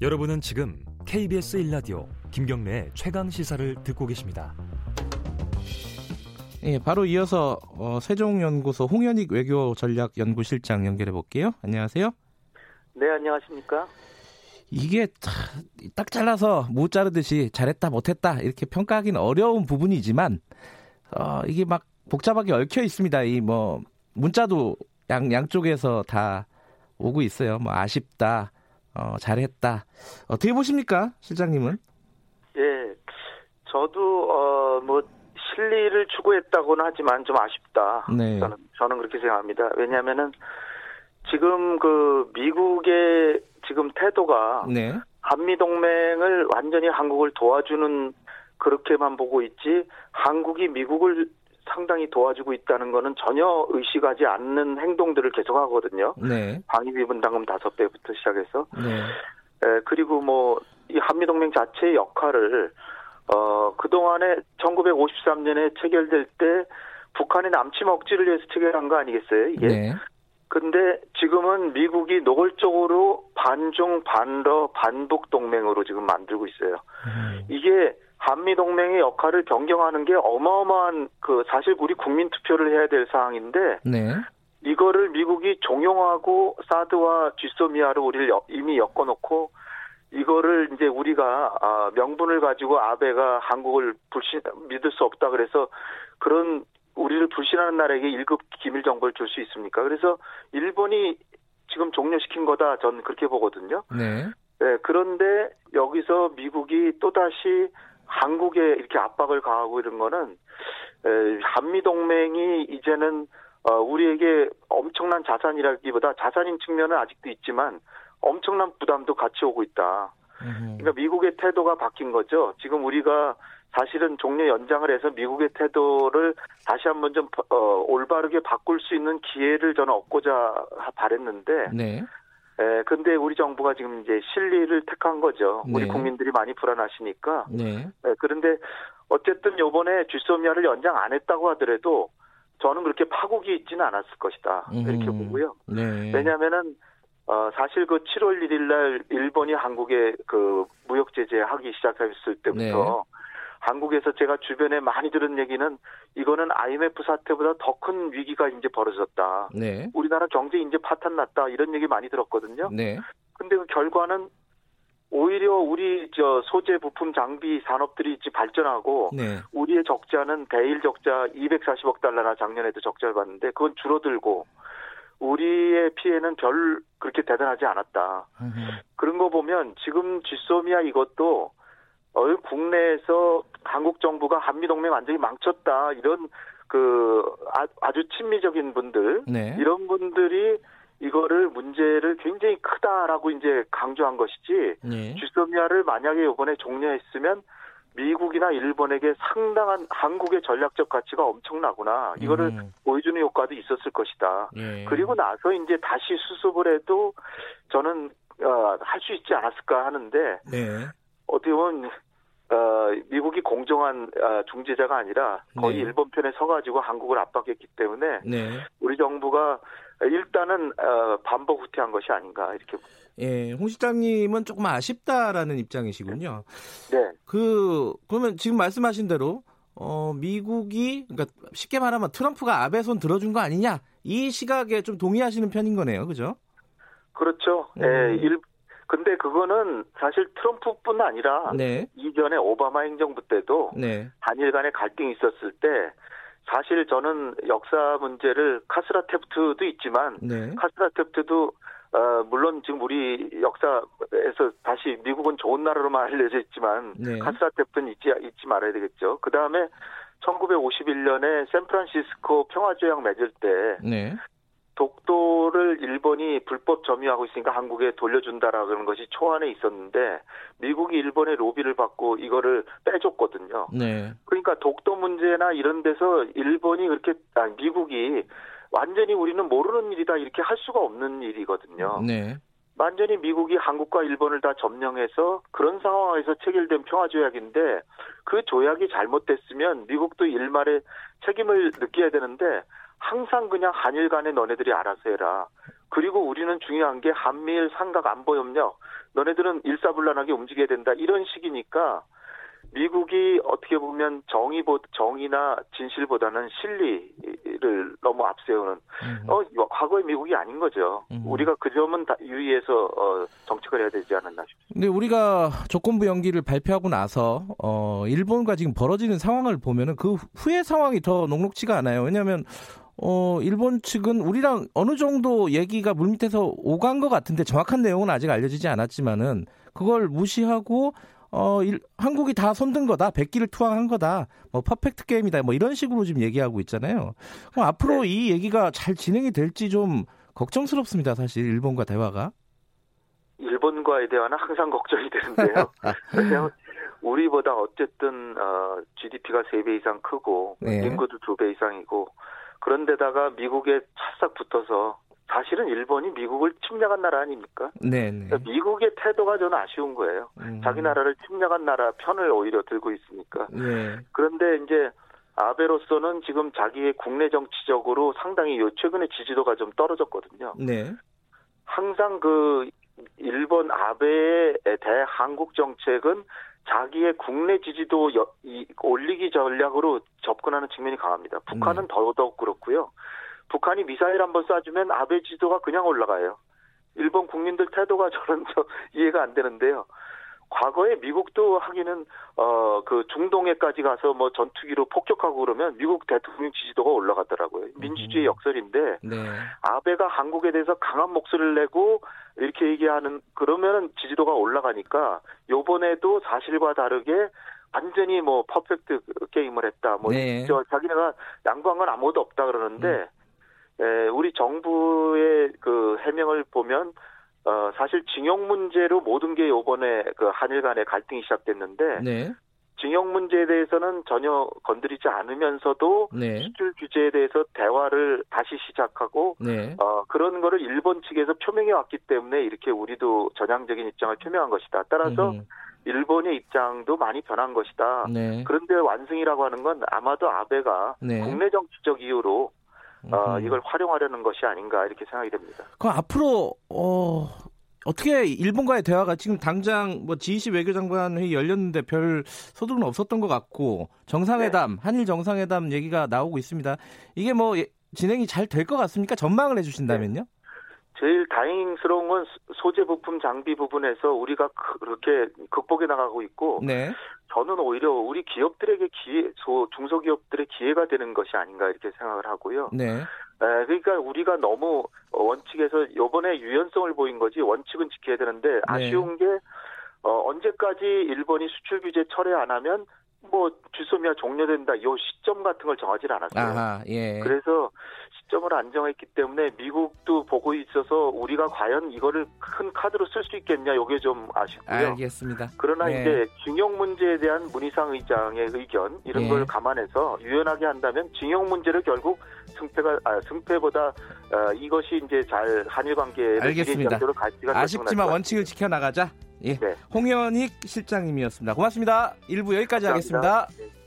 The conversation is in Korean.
여러분은 지금 KBS 1라디오 김경래의 최강 시사를 듣고 계십니다. 예, 바로 이어서 어, 세종연구소 홍현익 외교 전략 연구실장 연결해 볼게요. 안녕하세요. 네, 안녕하십니까? 이게 딱 잘라서 못 자르듯이 잘했다 못했다 이렇게 평가하기는 어려운 부분이지만 어, 이게 막 복잡하게 얽혀 있습니다. 이 뭐 문자도 양 양쪽에서 다 오고 있어요. 뭐 아쉽다, 어, 잘했다. 어떻게 보십니까, 실장님은? 예, 저도 어, 뭐 실리를 추구했다고는 하지만 좀 아쉽다. 네. 저는, 저는 그렇게 생각합니다. 왜냐하면은 지금 그 미국의 지금 태도가 네. 한미 동맹을 완전히 한국을 도와주는 그렇게만 보고 있지 한국이 미국을 상당히 도와주고 있다는 거는 전혀 의식하지 않는 행동들을 계속하거든요. 네. 방위비 분담금 다섯 배부터 시작해서 네. 에, 그리고 뭐 이 한미 동맹 자체의 역할을 어 그동안에 1953년에 체결될 때 북한의 남침 억지를 위해서 체결한 거 아니겠어요? 이게. 네. 근데 지금은 미국이 노골적으로 반중 반러 반북 동맹으로 지금 만들고 있어요. 음. 이게 한미 동맹의 역할을 변경하는 게 어마어마한 그 사실 우리 국민 투표를 해야 될 사항인데 네. 이거를 미국이 종용하고 사드와 쥐소미아를 우리를 여- 이미 엮어놓고 이거를 이제 우리가 아, 명분을 가지고 아베가 한국을 불신 믿을 수 없다 그래서 그런 우리를 불신하는 나라에게 1급 기밀 정보를 줄 수 있습니까? 그래서 일본이 지금 종료시킨 거다 저는 그렇게 보거든요. 네. 네, 그런데 여기서 미국이 또 다시 한국에 이렇게 압박을 가하고 이런 거는 에, 한미 동맹이 이제는 어, 우리에게 엄청난 자산이라기보다 자산인 측면은 아직도 있지만 엄청난 부담도 같이 오고 있다. 음. 그러니까 미국의 태도가 바뀐 거죠. 지금 우리가 사실은 종료 연장을 해서 미국의 태도를 다시 한번 좀 어, 올바르게 바꿀 수 있는 기회를 저는 얻고자 바랬는데 네. 에, 근데 우리 정부가 지금 이제 실리를 택한 거죠. 우리 네. 국민들이 많이 불안하시니까. 네. 에, 그런데 어쨌든 요번에 쥐소미아를 연장 안 했다고 하더라도 저는 그렇게 파국이 있지는 않았을 것이다. 이렇게 음. 보고요. 네. 왜냐하면은 어, 사실 그 7월 1일 날 일본이 한국에 그 무역 제재 하기 시작했을 때부터 네. 한국에서 제가 주변에 많이 들은 얘기는 이거는 IMF 사태보다 더 큰 위기가 이제 벌어졌다. 네. 우리나라 경제 이제 파탄 났다 이런 얘기 많이 들었거든요. 네. 근데 그 결과는 오히려 우리 저 소재 부품 장비 산업들이 이제 발전하고 네. 우리의 적자는 대일 적자 240억 달러나 작년에도 적자를 봤는데 그건 줄어들고 우리의 피해는 별 그렇게 대단하지 않았다. 음. 그런 거 보면 지금 지소미아 이것도 어, 국내에서 한국 정부가 한미 동맹 완전히 망쳤다 이런 그 아, 아주 친미적인 분들 네. 이런 분들이 이거를 문제를 굉장히 크다라고 이제 강조한 것이지 네. 쥐소미아를 만약에 이번에 종료했으면 미국이나 일본에게 상당한 한국의 전략적 가치가 엄청나구나 이거를 음. 보여주는 효과도 있었을 것이다. 예. 그리고 나서 이제 다시 수습을 해도 저는 어, 할 수 있지 않았을까 하는데 네. 어떻게 보면 어, 미국이 공정한 어, 중재자가 아니라 거의 네. 일본 편에 서가지고 한국을 압박했기 때문에 네. 우리 정부가 일단은 어, 반복 후퇴한 것이 아닌가 이렇게 예, 홍 실장님은 조금 아쉽다라는 입장이시군요. 네 그 그러면 지금 말씀하신 대로 어 미국이 그러니까 쉽게 말하면 트럼프가 아베 손 들어준 거 아니냐 이 시각에 좀 동의하시는 편인 거네요, 그죠? 그렇죠. 음. 예, 일 근데 그거는 사실 트럼프뿐 아니라 네, 이전에 오바마 행정부 때도 네, 한일 간의 갈등이 있었을 때 사실 저는 역사 문제를 카스라 테프트도 있지만 네, 카스라 테프트도 어, 물론 지금 우리 역사에서 다시 미국은 좋은 나라로만 알려져 있지만 네. 카스라 테프트는 잊지, 잊지 말아야 되겠죠. 그 다음에 1951년에 샌프란시스코 평화조약 맺을 때 네, 독도를 일본이 불법 점유하고 있으니까 한국에 돌려준다라는 것이 초안에 있었는데 미국이 일본의 로비를 받고 이거를 빼줬거든요. 네, 그러니까 독도 문제나 이런 데서 일본이 그렇게 아니 미국이 완전히 우리는 모르는 일이다 이렇게 할 수가 없는 일이거든요. 네, 완전히 미국이 한국과 일본을 다 점령해서 그런 상황에서 체결된 평화조약인데 그 조약이 잘못됐으면 미국도 일말의 책임을 느껴야 되는데 항상 그냥 한일 간에 너네들이 알아서 해라. 그리고 우리는 중요한 게 한미일 삼각 안보 협력 너네들은 일사불란하게 움직여야 된다 이런 식이니까 미국이 어떻게 보면 정의보 정의나 진실보다는 실리를 너무 앞세우는 음. 어 과거의 미국이 아닌 거죠. 음. 우리가 그 점은 다 유의해서 어, 정책을 해야 되지 않았나 싶습니다. 근데 우리가 조건부 연기를 발표하고 나서 어 일본과 지금 벌어지는 상황을 보면은 그 후의 상황이 더 녹록지가 않아요. 왜냐하면 어 일본 측은 우리랑 어느 정도 얘기가 물밑에서 오간 것 같은데 정확한 내용은 아직 알려지지 않았지만은 그걸 무시하고 어 일, 한국이 다 손든 거다 백기를 투항한 거다 뭐 퍼펙트 게임이다 뭐 이런 식으로 지금 얘기하고 있잖아요. 그럼 앞으로 네. 이 얘기가 잘 진행이 될지 좀 걱정스럽습니다. 사실 일본과 대화가. 일본과의 대화는 항상 걱정이 되는데요. 왜냐하면 우리보다 어쨌든 어, GDP가 3배 이상 크고 네. 인구도 2배 이상이고 그런데다가 미국에 찰싹 붙어서 사실은 일본이 미국을 침략한 나라 아닙니까? 네, 네. 그러니까 미국의 태도가 저는 아쉬운 거예요. 음. 자기 나라를 침략한 나라 편을 오히려 들고 있으니까. 네. 그런데 이제 아베로서는 지금 자기의 국내 정치적으로 상당히 요 최근에 지지도가 좀 떨어졌거든요. 네. 항상 그 일본 아베의 대한국 정책은 자기의 국내 지지도 여- 이- 올리기 전략으로 접근하는 측면이 강합니다. 북한은 네. 더더욱 그렇고요. 북한이 미사일 한번 쏴주면 아베 지지도가 그냥 올라가요. 일본 국민들 태도가 저는 저 이해가 안 되는데요. 과거에 미국도 하기는 어 그 중동에까지 가서 뭐 전투기로 폭격하고 그러면 미국 대통령 지지도가 올라가더라고요. 민주주의 역설인데 네. 아베가 한국에 대해서 강한 목소리를 내고 이렇게 얘기하는 그러면은 지지도가 올라가니까 요번에도 사실과 다르게 완전히 뭐 퍼펙트 게임을 했다. 뭐 네. 저 자기네가 양보한 건 아무것도 없다 그러는데 에, 우리 정부의 그 해명을 보면 어 사실 징용 문제로 모든 게 요번에 그 한일 간의 갈등이 시작됐는데 네. 징용 문제에 대해서는 전혀 건드리지 않으면서도 네. 수출 규제에 대해서 대화를 다시 시작하고 네. 어, 그런 거를 일본 측에서 표명해 왔기 때문에 이렇게 우리도 전향적인 입장을 표명한 것이다. 따라서 음, 일본의 입장도 많이 변한 것이다. 네. 그런데 완승이라고 하는 건 아마도 아베가 네. 국내 정치적 이유로 어, 음. 이걸 활용하려는 것이 아닌가 이렇게 생각이 됩니다. 그럼 앞으로 어 어떻게 일본과의 대화가 지금 당장 뭐 G20 외교장관 회의 열렸는데 별 소득은 없었던 것 같고 정상회담 네. 한일 정상회담 얘기가 나오고 있습니다. 이게 뭐 예- 진행이 잘 될 것 같습니까? 전망을 해주신다면요? 제일 다행스러운 건 소재 부품 장비 부분에서 우리가 그렇게 극복해 나가고 있고 네. 저는 오히려 우리 기업들에게 기회, 소 중소기업들의 기회가 되는 것이 아닌가 이렇게 생각을 하고요. 네. 에, 그러니까 우리가 너무 원칙에서 요번에 유연성을 보인 거지 원칙은 지켜야 되는데 아쉬운 게 어, 언제까지 일본이 수출 규제 철회 안 하면 뭐 주소미아 종료된다 요 시점 같은 걸 정하지 않았어요. 아하, 예. 그래서 시점을 안 정했기 때문에 미국도 보고 있어서 우리가 과연 이거를 큰 카드로 쓸 수 있겠냐 요게 좀 아쉽고요. 알겠습니다. 그러나 예. 이제 징용 문제에 대한 문희상 의장의 의견 이런 예. 걸 감안해서 유연하게 한다면 징용 문제를 결국 승패가 아, 승패보다 어, 이것이 이제 잘 한일 관계를 알겠습니다. 갈지가 아쉽지만 원칙을 지켜 나가자. 예. 네. 홍현익 실장님이었습니다. 고맙습니다. 1부 여기까지 감사합니다. 하겠습니다. 네.